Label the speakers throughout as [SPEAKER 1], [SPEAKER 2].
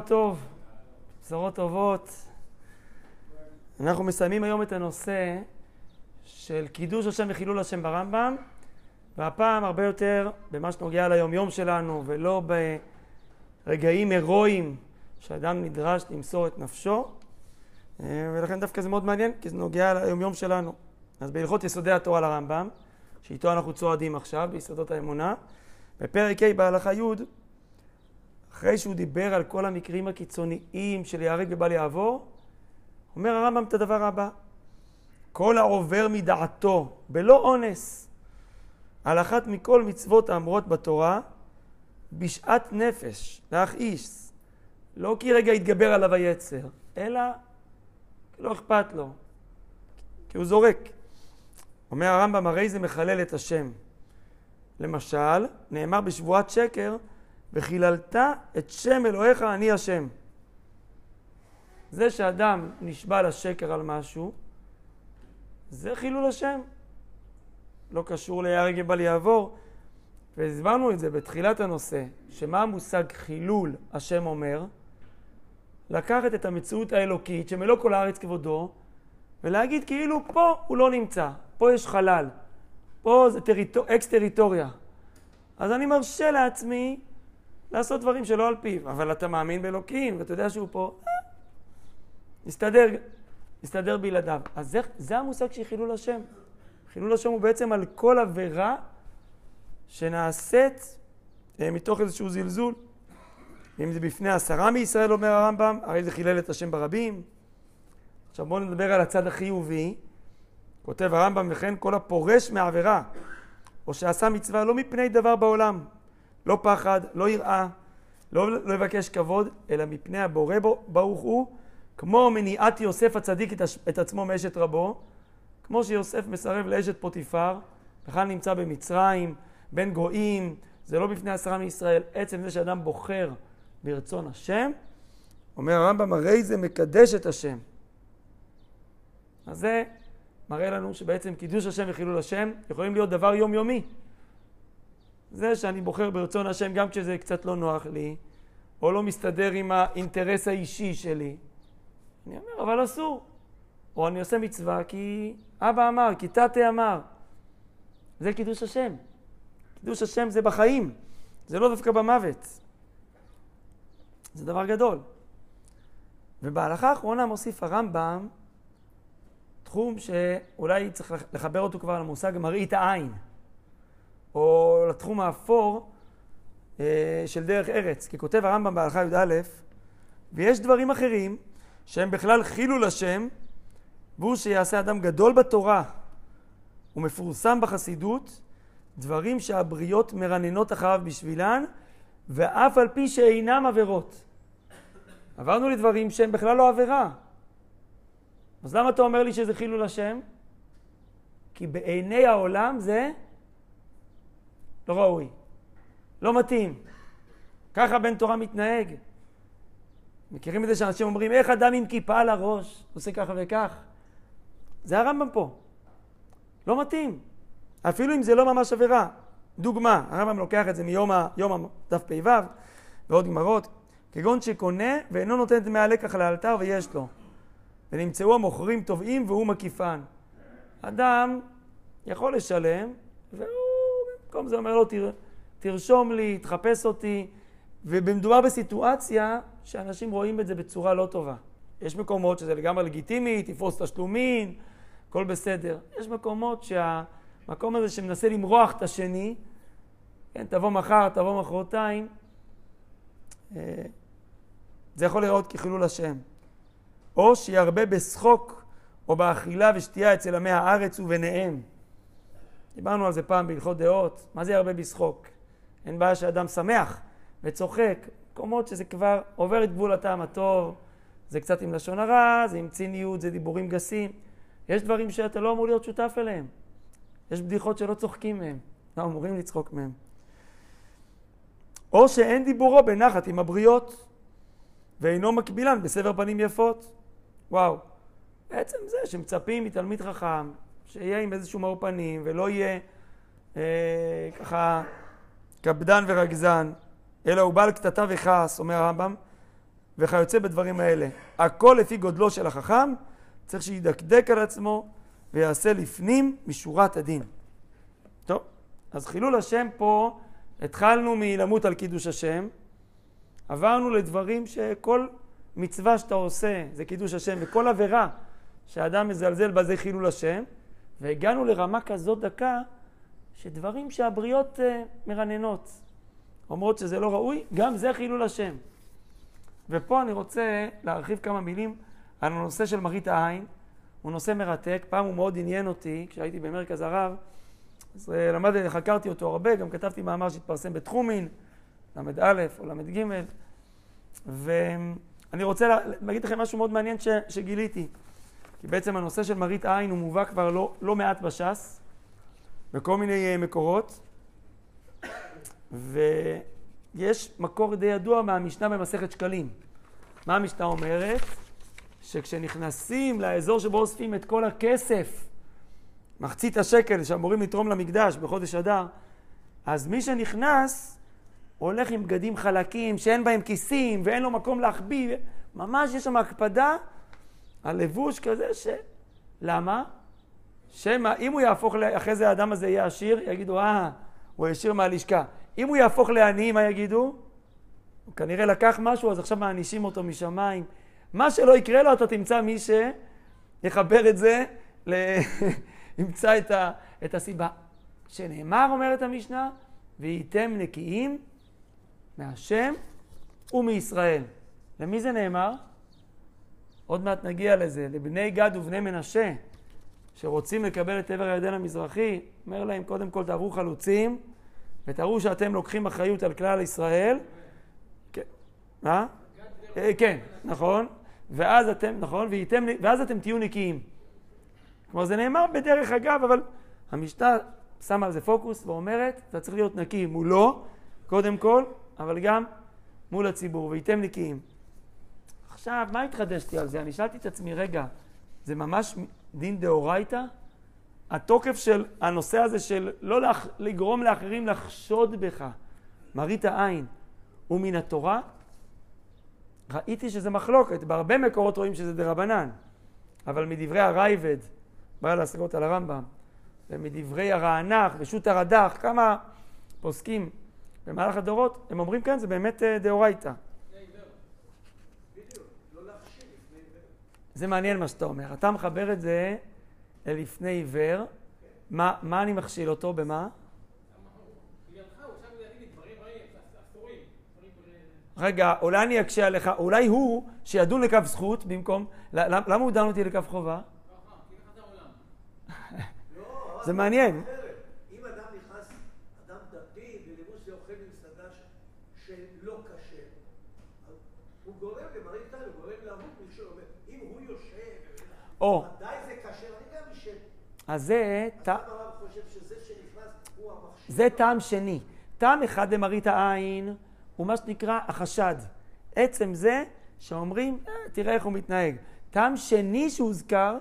[SPEAKER 1] טוב, בשורות טובות. אנחנו מסיימים היום את הנושא של קידוש השם וחילול השם ברמב"ם, והפעם הרבה יותר במה שנוגע ליומיום שלנו, ולא ברגעים הירואיים שאדם נדרש למסור את נפשו, ולכן דווקא זה מאוד מעניין, כי זה נוגע ליומיום שלנו. אז בהלכות יסודי התורה לרמב"ם, שאיתו אנחנו צועדים עכשיו, ביסודות האמונה, בפרק ה' בהלכה י' אחרי שהוא דיבר על כל המקרים הקיצוניים של ייהרג ובל יעבור, אומר הרמב"ם את הדבר הבא: כל העובר מדעתו בלא אונס על אחת מכל מצוות האמורות בתורה, בשאט נפש, להכעיס, לא כי רגע יתגבר עליו היצר, אלא לא אכפת לו, כי הוא זורק. אומר הרמב"ם, הרי זה מחלל את השם. למשל, נאמר בשבועת שקר, וחיללת את שם אלוהיך אני השם. זה שאדם נשבע לשקר על משהו, זה חילול השם. לא קשור להיהרג ובל יעבור. והסברנו את זה בתחילת הנושא, שמה המושג חילול השם אומר? לקחת את המציאות האלוקית שמלוא כל הארץ כבודו, ולהגיד כאילו פה הוא לא נמצא, פה יש חלל, פה זה טריטור, אקס טריטוריה. אז אני מרשה לעצמי לעשות דברים שלא על פיו, אבל אתה מאמין באלוקים, ואתה יודע שהוא פה, אה, נסתדר, נסתדר בלעדיו. אז זה, זה המושג של חילול השם. חילול השם הוא בעצם על כל עבירה שנעשית אה, מתוך איזשהו זלזול. אם זה בפני עשרה מישראל, אומר הרמב"ם, הרי זה חילל את השם ברבים. עכשיו בואו נדבר על הצד החיובי. כותב הרמב"ם, וכן כל הפורש מעבירה, או שעשה מצווה לא מפני דבר בעולם, לא פחד, לא יראה, לא, לא לבקש כבוד, אלא מפני הבורא בו, ברוך הוא, כמו מניעת יוסף הצדיק את, את עצמו מאשת רבו, כמו שיוסף מסרב לאשת פוטיפר, בכלל נמצא במצרים, בין גויים, זה לא בפני עשרה מישראל, עצם זה שאדם בוחר ברצון השם, אומר הרמב"ם, הרי זה מקדש את השם. אז זה מראה לנו שבעצם קידוש השם וחילול השם יכולים להיות דבר יומיומי. זה שאני בוחר ברצון השם גם כשזה קצת לא נוח לי, או לא מסתדר עם האינטרס האישי שלי. אני אומר, אבל אסור. או אני עושה מצווה כי אבא אמר, כי תתה אמר. זה קידוש השם. קידוש השם זה בחיים, זה לא דווקא במוות. זה דבר גדול. ובהלכה האחרונה מוסיף הרמב"ם תחום שאולי צריך לחבר אותו כבר למושג מראית העין. או לתחום האפור אה, של דרך ארץ. כי כותב הרמב"ם בהלכה י"א, ויש דברים אחרים שהם בכלל חילול השם, והוא שיעשה אדם גדול בתורה ומפורסם בחסידות, דברים שהבריות מרננות אחריו בשבילן, ואף על פי שאינם עבירות. עברנו לדברים שהם בכלל לא עבירה. אז למה אתה אומר לי שזה חילול השם? כי בעיני העולם זה לא ראוי, לא מתאים. ככה בן תורה מתנהג. מכירים את זה שאנשים אומרים, איך אדם עם כיפה על הראש עושה ככה וכך? זה הרמב"ם פה. לא מתאים. אפילו אם זה לא ממש עבירה. דוגמה, הרמב"ם לוקח את זה מיום דף פ"ו ועוד גמרות, כגון שקונה ואינו נותן דמי הלקח לאלתר ויש לו. ונמצאו המוכרים תובעים והוא מקיפן. אדם יכול לשלם, והוא במקום זה אומר לו, תר, תרשום לי, תחפש אותי, ומדובר בסיטואציה שאנשים רואים את זה בצורה לא טובה. יש מקומות שזה לגמרי לגיטימי, תפרוס תשלומים, הכל בסדר. יש מקומות שהמקום הזה שמנסה למרוח את השני, כן, תבוא מחר, תבוא מחרתיים, אה, זה יכול להיראות כחילול השם. או שירבה בשחוק או באכילה ושתייה אצל עמי הארץ וביניהם. דיברנו על זה פעם בהלכות דעות, מה זה הרבה בשחוק? אין בעיה שאדם שמח וצוחק, מקומות שזה כבר עובר את גבול הטעם הטוב, זה קצת עם לשון הרע, זה עם ציניות, זה דיבורים גסים. יש דברים שאתה לא אמור להיות שותף אליהם. יש בדיחות שלא צוחקים מהם, לא אמורים לצחוק מהם. או שאין דיבורו בנחת עם הבריות, ואינו מקבילן בסבר פנים יפות. וואו. בעצם זה שמצפים מתלמיד חכם שיהיה עם איזשהו מאור פנים ולא יהיה אה, ככה קפדן ורגזן, אלא הוא בעל קטטה וכעס, אומר הרמב"ם, וכיוצא בדברים האלה. הכל לפי גודלו של החכם, צריך שידקדק על עצמו ויעשה לפנים משורת הדין. טוב, אז חילול השם פה, התחלנו מלמות על קידוש השם, עברנו לדברים שכל מצווה שאתה עושה זה קידוש השם, וכל עבירה שאדם מזלזל בה זה חילול השם, והגענו לרמה כזאת דקה, שדברים שהבריות uh, מרננות, אומרות שזה לא ראוי, גם זה חילול השם. ופה אני רוצה להרחיב כמה מילים על הנושא של מראית העין. הוא נושא מרתק, פעם הוא מאוד עניין אותי, כשהייתי במרכז הרב, אז אה, למדתי, חקרתי אותו הרבה, גם כתבתי מאמר שהתפרסם בתחומין, ל"א או ל"ג, ואני רוצה להגיד לכם משהו מאוד מעניין ש, שגיליתי. כי בעצם הנושא של מראית עין הוא מובא כבר לא, לא מעט בש"ס, בכל מיני אה, מקורות, ויש מקור די ידוע מהמשנה במסכת שקלים. מה המשנה אומרת? שכשנכנסים לאזור שבו אוספים את כל הכסף, מחצית השקל שאמורים לתרום למקדש בחודש אדר, אז מי שנכנס הולך עם בגדים חלקים שאין בהם כיסים ואין לו מקום להחביא, ממש יש שם הקפדה על לבוש כזה ש... למה? שמא אם הוא יהפוך, אחרי זה האדם הזה יהיה עשיר, יגידו, אה, הוא העשיר מהלשכה. אם הוא יהפוך לעני, מה יגידו? הוא כנראה לקח משהו, אז עכשיו מענישים אותו משמיים. מה שלא יקרה לו, אתה תמצא מי שיחבר את זה, ל... ימצא את, ה... את הסיבה. שנאמר, אומרת המשנה, והייתם נקיים מהשם ומישראל. למי זה נאמר? עוד מעט נגיע לזה, לבני גד ובני מנשה, שרוצים לקבל את עבר הירדן המזרחי, אומר להם, קודם כל תראו חלוצים, ותראו שאתם לוקחים אחריות על כלל ישראל. כן, מה? אה, כן, נכון. ואז אתם, נכון, וייתם, ואז אתם תהיו נקיים. כלומר, זה נאמר בדרך אגב, אבל המשנה שמה על זה פוקוס ואומרת, אתה צריך להיות נקי מולו, קודם כל, אבל גם מול הציבור, וייתם נקיים. עכשיו, מה התחדשתי על זה? אני שאלתי את עצמי, רגע, זה ממש דין דאורייתא? התוקף של הנושא הזה של לא לח... לגרום לאחרים לחשוד בך, מראית העין, הוא מן התורה? ראיתי שזה מחלוקת, בהרבה מקורות רואים שזה דרבנן, אבל מדברי הרייבד, בעל ההשגות על הרמב"ם, ומדברי הרענך ושות הרד"ח, כמה פוסקים במהלך הדורות, הם אומרים כן, זה באמת אה, דאורייתא. זה מעניין מה שאתה אומר. אתה מחבר את זה ללפני עיוור. מה, מה אני מכשיל אותו? במה? רגע, אולי אני אקשה עליך, אולי הוא שידון לכף זכות במקום, למה הוא דן אותי לכף חובה? זה מעניין. או. אז זה... זה טעם שני. טעם אחד למראית העין הוא מה שנקרא החשד. עצם זה שאומרים, אה, תראה איך הוא מתנהג. טעם שני שהוזכר,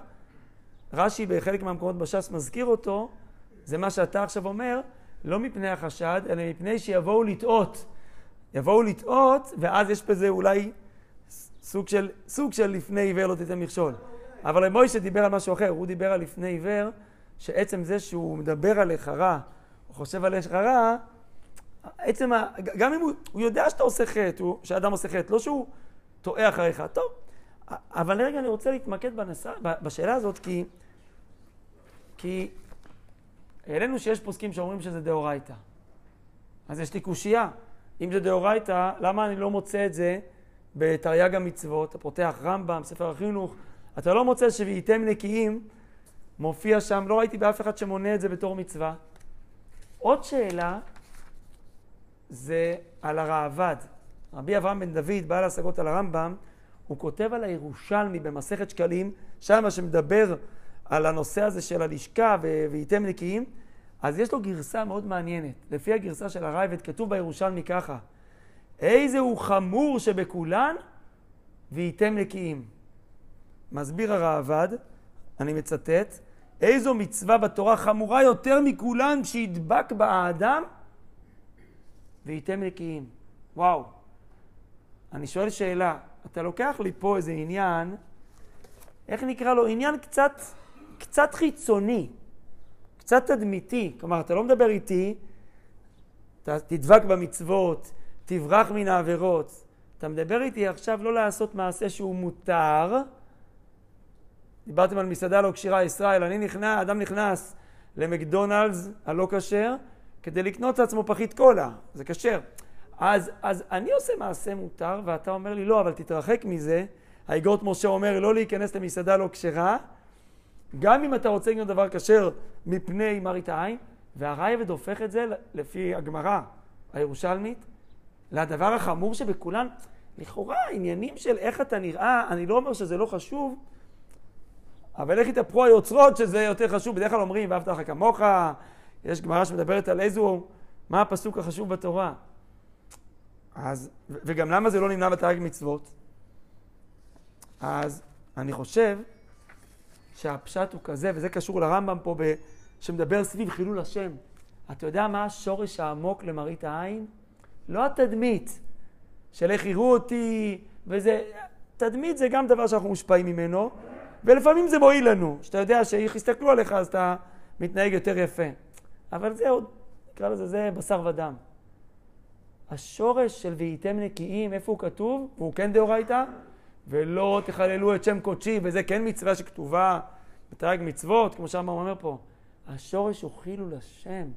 [SPEAKER 1] רש"י בחלק מהמקומות בש"ס מזכיר אותו, זה מה שאתה עכשיו אומר, לא מפני החשד, אלא מפני שיבואו לטעות. יבואו לטעות, ואז יש בזה אולי סוג של, סוג של לפני עיוור לא תיתן מכשול. אבל מוישה דיבר על משהו אחר, הוא דיבר על לפני עיוור, שעצם זה שהוא מדבר עליך רע, או חושב עליך רע, עצם ה... גם אם הוא, הוא יודע שאתה עושה חטא, הוא, שאדם עושה חטא, לא שהוא טועה אחריך, טוב. אבל רגע אני רוצה להתמקד בנסה, בשאלה הזאת, כי, כי העלינו שיש פוסקים שאומרים שזה דאורייתא. אז יש לי קושייה. אם זה דאורייתא, למה אני לא מוצא את זה בתרי"ג המצוות? אתה פותח רמב"ם, ספר החינוך, אתה לא מוצא ש"והייתם נקיים" מופיע שם, לא ראיתי באף אחד שמונה את זה בתור מצווה. עוד שאלה זה על הראב"ד. רבי אברהם בן דוד, בעל השגות על הרמב"ם, הוא כותב על הירושלמי במסכת שקלים, שמה שמדבר על הנושא הזה של הלשכה והייתם נקיים, אז יש לו גרסה מאוד מעניינת. לפי הגרסה של הרייבד כתוב בירושלמי ככה: איזה הוא חמור שבכולן והייתם נקיים. מסביר הראב"ד, אני מצטט, איזו מצווה בתורה חמורה יותר מכולן שידבק בה האדם וייתם נקיים. וואו. אני שואל שאלה, אתה לוקח לי פה איזה עניין, איך נקרא לו? עניין קצת, קצת חיצוני, קצת תדמיתי. כלומר, אתה לא מדבר איתי, אתה תדבק במצוות, תברח מן העבירות. אתה מדבר איתי עכשיו לא לעשות מעשה שהוא מותר. דיברתם על מסעדה לא כשירה ישראל, אני נכנס, אדם נכנס למקדונלדס הלא כשר כדי לקנות לעצמו פחית קולה, זה כשר. אז, אז אני עושה מעשה מותר, ואתה אומר לי, לא, אבל תתרחק מזה. האגרות משה אומר, לא להיכנס למסעדה לא כשרה, גם אם אתה רוצה לקנות דבר כשר מפני מראית העין, והרייבד הופך את זה, לפי הגמרא הירושלמית, לדבר החמור שבכולן. לכאורה, עניינים של איך אתה נראה, אני לא אומר שזה לא חשוב, אבל איך התהפכו היוצרות שזה יותר חשוב? בדרך כלל אומרים, ואהבת לך כמוך, יש גמרא שמדברת על איזו, מה הפסוק החשוב בתורה. אז, וגם למה זה לא נמנע בתרי"ג מצוות? אז אני חושב שהפשט הוא כזה, וזה קשור לרמב"ם פה, ב, שמדבר סביב חילול השם. אתה יודע מה השורש העמוק למראית העין? לא התדמית של איך יראו אותי, וזה... תדמית זה גם דבר שאנחנו מושפעים ממנו, ולפעמים זה מועיל לנו, שאתה יודע שאיך יסתכלו עליך אז אתה מתנהג יותר יפה. אבל זה עוד, נקרא לזה, זה בשר ודם. השורש של והייתם נקיים, איפה הוא כתוב? והוא כן דאורייתא? ולא תחללו את שם קודשי, וזה כן מצווה שכתובה בתרי"ג מצוות, כמו שהרמב"ם אומר פה. השורש הוא חילול השם.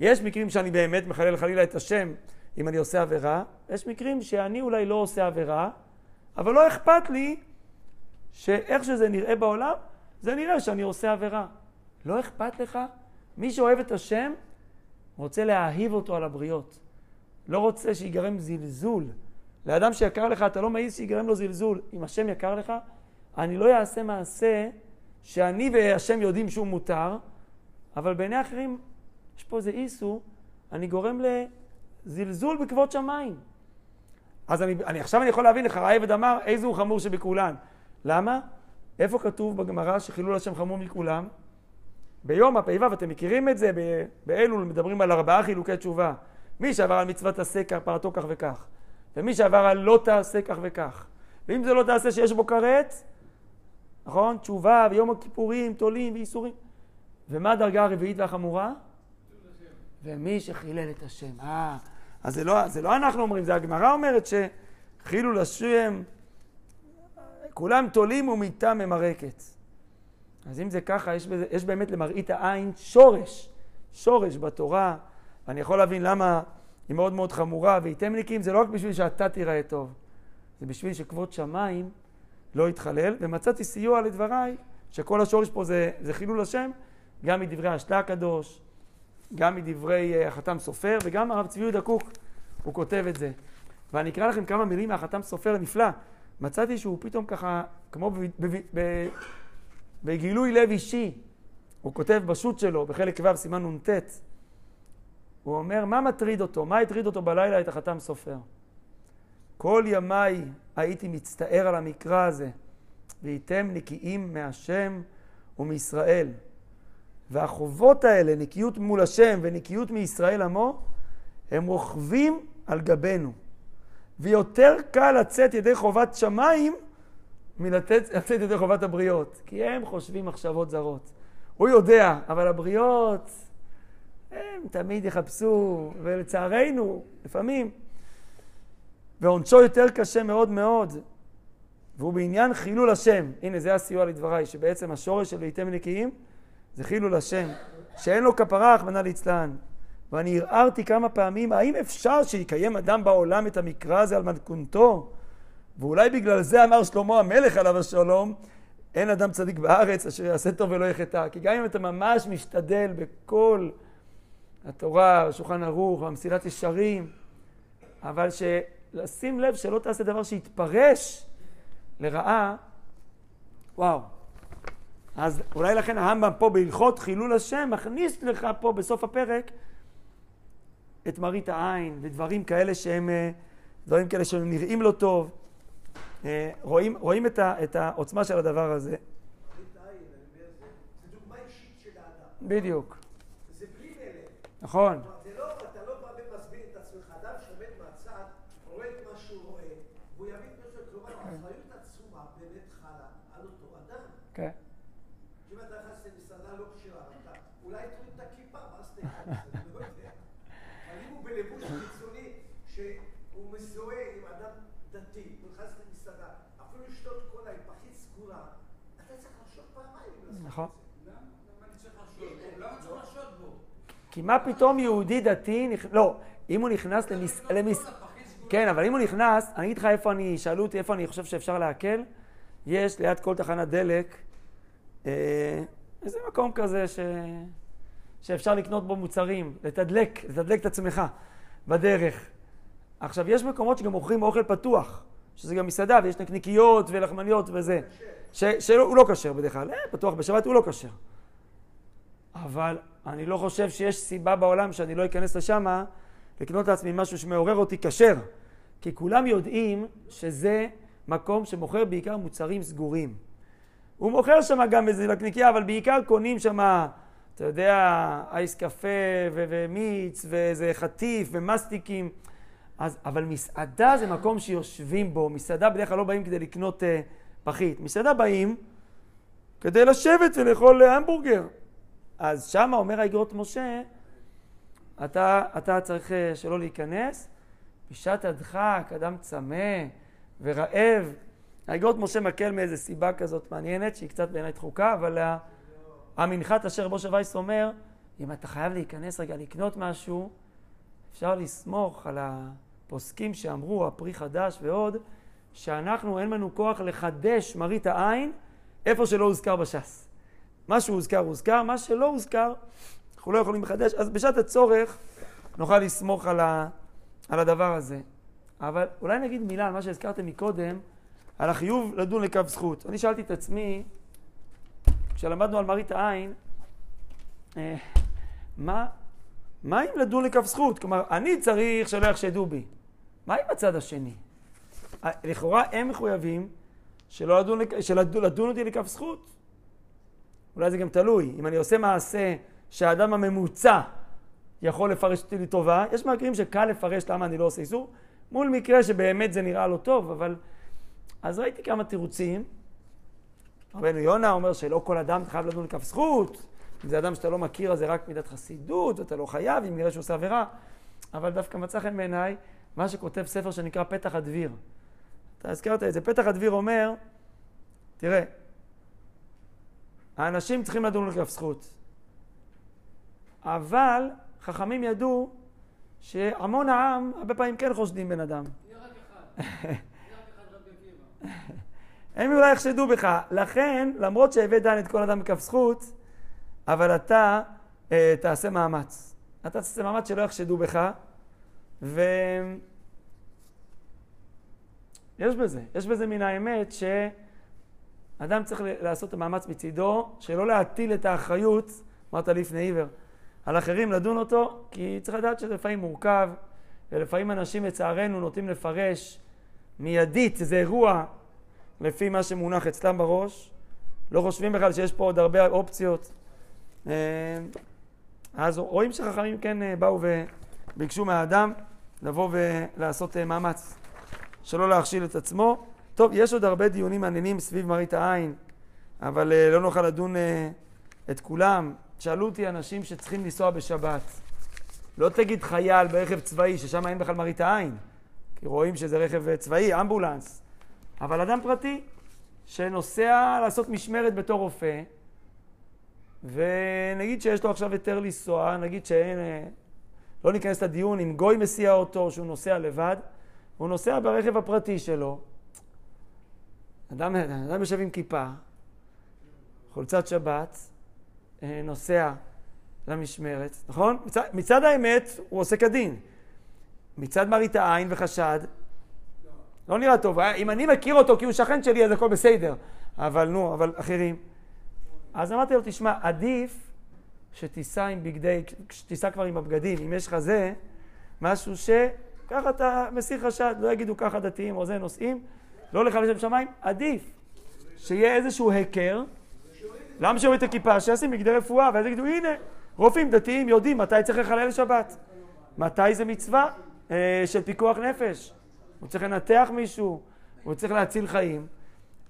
[SPEAKER 1] יש מקרים שאני באמת מחלל חלילה את השם אם אני עושה עבירה, יש מקרים שאני אולי לא עושה עבירה, אבל לא אכפת לי שאיך שזה נראה בעולם, זה נראה שאני עושה עבירה. לא אכפת לך? מי שאוהב את השם רוצה להאהיב אותו על הבריות. לא רוצה שיגרם זלזול. לאדם שיקר לך, אתה לא מעז שיגרם לו זלזול. אם השם יקר לך, אני לא אעשה מעשה שאני והשם יודעים שהוא מותר, אבל בעיני אחרים יש פה איזה איסור, אני גורם לזלזול בכבוד שמיים. אז אני, אני, עכשיו אני יכול להבין איך העבד אמר, איזה הוא חמור שבכולן. למה? איפה כתוב בגמרא שחילול השם חמור מכולם? ביום הפ"ו, אתם מכירים את זה, באלול מדברים על ארבעה חילוקי תשובה. מי שעבר על מצוות עשה כפרתו כך וכך, ומי שעבר על לא תעשה כך וכך. ואם זה לא תעשה שיש בו כרת, נכון? תשובה ויום הכיפורים, תולים ואיסורים. ומה הדרגה הרביעית והחמורה? ומי שחילל את השם. אה, אז זה לא, זה לא אנחנו אומרים, זה הגמרא אומרת שחילול השם, כולם תולים ומיתה ממרקת. אז אם זה ככה, יש, בזה, יש באמת למראית העין שורש, שורש בתורה. ואני יכול להבין למה היא מאוד מאוד חמורה, ואיתמניקים זה לא רק בשביל שאתה תיראה טוב, זה בשביל שכבוד שמיים לא יתחלל. ומצאתי סיוע לדבריי, שכל השורש פה זה, זה חילול השם, גם מדברי השתה הקדוש, גם מדברי uh, החתם סופר, וגם הרב צבי יהודה קוק, הוא כותב את זה. ואני אקרא לכם כמה מילים מהחתם סופר הנפלא. מצאתי שהוא פתאום ככה, כמו בגילוי לב אישי, הוא כותב בשו"ת שלו, בחלק ו', סימן נ"ט, הוא אומר, מה מטריד אותו? מה הטריד אותו בלילה את החתם סופר? כל ימיי הייתי מצטער על המקרא הזה, והייתם נקיים מהשם ומישראל. והחובות האלה, נקיות מול השם ונקיות מישראל עמו, הם רוכבים על גבינו. ויותר קל לצאת ידי חובת שמיים מלצאת ידי חובת הבריות. כי הם חושבים מחשבות זרות. הוא יודע, אבל הבריות, הם תמיד יחפשו, ולצערנו, לפעמים. ועונשו יותר קשה מאוד מאוד, והוא בעניין חילול השם. הנה, זה הסיוע לדבריי, שבעצם השורש של לעיתם נקיים זה חילול השם, שאין לו כפרה, רחמנא ליצלן. ואני ערערתי כמה פעמים, האם אפשר שיקיים אדם בעולם את המקרא הזה על מתכונתו? ואולי בגלל זה אמר שלמה המלך עליו השלום, אין אדם צדיק בארץ אשר יעשה טוב ולא יחטא. כי גם אם אתה ממש משתדל בכל התורה, השולחן ערוך, והמסילת ישרים, אבל לשים לב שלא תעשה דבר שיתפרש לרעה, וואו. אז אולי לכן הרמב"ם פה בהלכות חילול השם מכניס לך פה בסוף הפרק את מרית העין ודברים כאלה שהם, אה, דברים כאלה שהם נראים לא טוב. אה, רואים, רואים את, ה, את העוצמה של הדבר הזה. בדיוק.
[SPEAKER 2] זה בלי מלך.
[SPEAKER 1] נכון.
[SPEAKER 2] כן. אם אתה נכנס למסעדה לא כשרה, אולי תוריד את הכיפה, מה עשית? שהוא מזוהה עם אדם דתי, הוא נכנס למסעדה, אפילו לשתות קולה עם פחית סגורה, אתה צריך לחשוב פעמיים אם לעשות את זה.
[SPEAKER 3] נכון.
[SPEAKER 1] כי מה פתאום יהודי דתי, לא, אם הוא נכנס למס... כן, אבל אם הוא נכנס, אני אגיד לך איפה אני, שאלו אותי איפה אני חושב שאפשר להקל, יש ליד כל תחנת דלק אה, איזה מקום כזה שאפשר לקנות בו מוצרים, לתדלק, לתדלק את עצמך בדרך. עכשיו, יש מקומות שגם מוכרים אוכל פתוח, שזה גם מסעדה, ויש נקניקיות ולחמניות וזה, ש... שהוא לא כשר בדרך כלל, אה, פתוח בשבת הוא לא כשר. אבל אני לא חושב שיש סיבה בעולם שאני לא אכנס לשם לקנות לעצמי משהו שמעורר אותי כשר. כי כולם יודעים שזה מקום שמוכר בעיקר מוצרים סגורים. הוא מוכר שם גם איזה לקניקיה, אבל בעיקר קונים שם, אתה יודע, אייס קפה ומיץ ואיזה חטיף ומסטיקים. אז, אבל מסעדה זה מקום שיושבים בו. מסעדה בדרך כלל לא באים כדי לקנות uh, פחית. מסעדה באים כדי לשבת ולאכול אה, המבורגר. אז שמה אומר האגרות משה, אתה, אתה צריך אה, שלא להיכנס, בשעת הדחק, אדם צמא ורעב. האגרות משה מקל מאיזה סיבה כזאת מעניינת, שהיא קצת בעיניי דחוקה, אבל ה- המנחת אשר משה וייס אומר, אם אתה חייב להיכנס רגע לקנות משהו, אפשר לסמוך על הפוסקים שאמרו, הפרי חדש ועוד, שאנחנו, אין לנו כוח לחדש מראית העין איפה שלא הוזכר בש"ס. מה שהוזכר הוזכר, מה שלא הוזכר, אנחנו לא יכולים לחדש, אז בשעת הצורך נוכל לסמוך על, ה, על הדבר הזה. אבל אולי נגיד מילה על מה שהזכרתם מקודם, על החיוב לדון לקו זכות. אני שאלתי את עצמי, כשלמדנו על מראית העין, אה, מה, מה אם לדון לכף זכות? כלומר, אני צריך שלא יחשדו בי. מה עם הצד השני? לכאורה הם מחויבים שלא לדון, שלדון לדון אותי לכף זכות. אולי זה גם תלוי. אם אני עושה מעשה שהאדם הממוצע יכול לפרש אותי לטובה, יש מקרים שקל לפרש למה אני לא עושה איסור, מול מקרה שבאמת זה נראה לא טוב, אבל... אז ראיתי כמה תירוצים. רבנו יונה אומר שלא כל אדם חייב לדון לכף זכות. אם זה אדם שאתה לא מכיר, אז זה רק מידת חסידות, ואתה לא חייב, אם נראה שהוא עושה עבירה. אבל דווקא מצא חן בעיניי מה שכותב ספר שנקרא פתח הדביר. אתה הזכרת את זה. פתח הדביר אומר, תראה, האנשים צריכים לדון לכף זכות. אבל חכמים ידעו שהמון העם הרבה פעמים כן חושדים בן אדם.
[SPEAKER 3] יהיה רק אחד. יהיה רק אחד רבי עקיבא.
[SPEAKER 1] הם אולי יחשדו בך. לכן, למרות שהבאת דן את כל אדם בכף זכות, אבל אתה אה, תעשה מאמץ. אתה תעשה מאמץ שלא יחשדו בך, ו... יש בזה, יש בזה מן האמת שאדם צריך לעשות את המאמץ מצידו, שלא להטיל את האחריות, אמרת לפני עיוור, על אחרים לדון אותו, כי צריך לדעת שזה לפעמים מורכב, ולפעמים אנשים לצערנו נוטים לפרש מיידית איזה אירוע לפי מה שמונח אצלם בראש, לא חושבים בכלל שיש פה עוד הרבה אופציות. אה, אז רואים שחכמים כן אה, באו וביקשו מהאדם לבוא ולעשות אה, מאמץ, שלא להכשיל את עצמו. טוב, יש עוד הרבה דיונים מעניינים סביב מראית העין, אבל אה, לא נוכל לדון אה, את כולם. שאלו אותי אנשים שצריכים לנסוע בשבת. לא תגיד חייל ברכב צבאי, ששם אין בכלל מראית העין, כי רואים שזה רכב צבאי, אמבולנס. אבל אדם פרטי שנוסע לעשות משמרת בתור רופא, ונגיד שיש לו עכשיו היתר לנסוע, נגיד שאין, לא ניכנס לדיון אם גוי מסיע אותו, שהוא נוסע לבד, הוא נוסע ברכב הפרטי שלו. אדם, אדם יושב עם כיפה, חולצת שבת, אה, נוסע למשמרת, נכון? מצד, מצד האמת הוא עושה כדין. מצד מראית העין וחשד, לא נראה טוב. אה, אם אני מכיר אותו כי הוא שכן שלי, אז הכל בסדר. אבל נו, אבל אחרים. אז אמרתי לו, תשמע, עדיף שתיסע עם בגדי, שתיסע כבר עם הבגדים. אם יש לך זה, משהו שככה אתה מסיר חשד, לא יגידו ככה דתיים או זה נוסעים, לא לך לשם שמיים, עדיף שיהיה איזשהו היכר. למה שיוריד את הכיפה? שישים בגדי רפואה, ואז יגידו, הנה, רופאים דתיים יודעים מתי צריך לחלל שבת. מתי זה מצווה אה, של פיקוח נפש. הוא צריך לנתח מישהו, הוא צריך להציל חיים.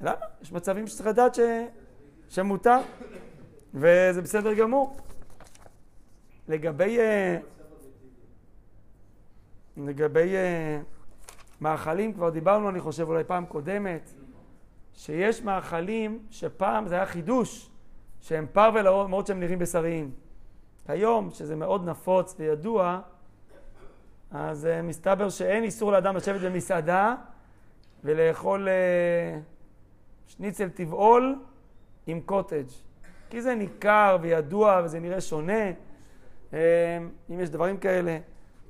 [SPEAKER 1] למה? יש מצבים שצריך לדעת ש... שמותר, וזה בסדר גמור. לגבי... אה, לגבי... אה, מאכלים, כבר דיברנו, אני חושב, אולי פעם קודמת, שיש מאכלים שפעם זה היה חידוש, שהם פרווה למרות שהם נראים בשריים. היום, שזה מאוד נפוץ וידוע, אז uh, מסתבר שאין איסור לאדם לשבת במסעדה ולאכול שניצל טבעול עם קוטג'. כי זה ניכר וידוע וזה נראה שונה, אם יש דברים כאלה,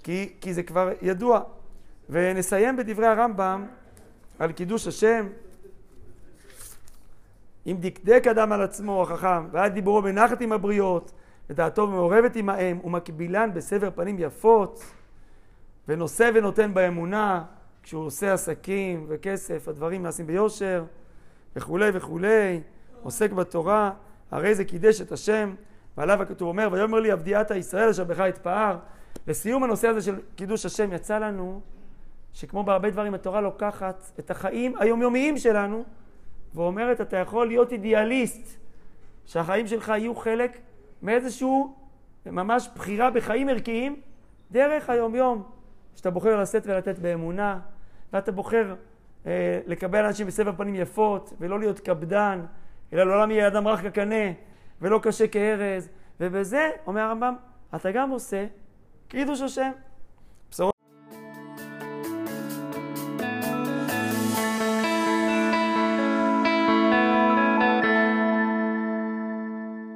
[SPEAKER 1] כי, כי זה כבר ידוע. ונסיים בדברי הרמב"ם על קידוש השם. אם דקדק אדם על עצמו, החכם, והיה דיבורו בנחת עם הבריות, ודעתו מעורבת עמהם, ומקבילן בסבר פנים יפות, ונושא ונותן באמונה, כשהוא עושה עסקים וכסף, הדברים נעשים ביושר, וכולי וכולי, עוסק בתורה, הרי זה קידש את השם, ועליו הכתוב אומר, ויאמר לי עבדי עתה ישראל אשר בך אתפאר. לסיום הנושא הזה של קידוש השם, יצא לנו שכמו בהרבה דברים התורה לוקחת את החיים היומיומיים שלנו ואומרת, אתה יכול להיות אידיאליסט, שהחיים שלך יהיו חלק מאיזשהו ממש בחירה בחיים ערכיים דרך היומיום, שאתה בוחר לשאת ולתת באמונה, ואתה בוחר אה, לקבל אנשים בסבר פנים יפות, ולא להיות קפדן, אלא לעולם יהיה אדם רך כקנה, ולא קשה כארז, ובזה, אומר הרמב"ם, אתה גם עושה קידוש השם.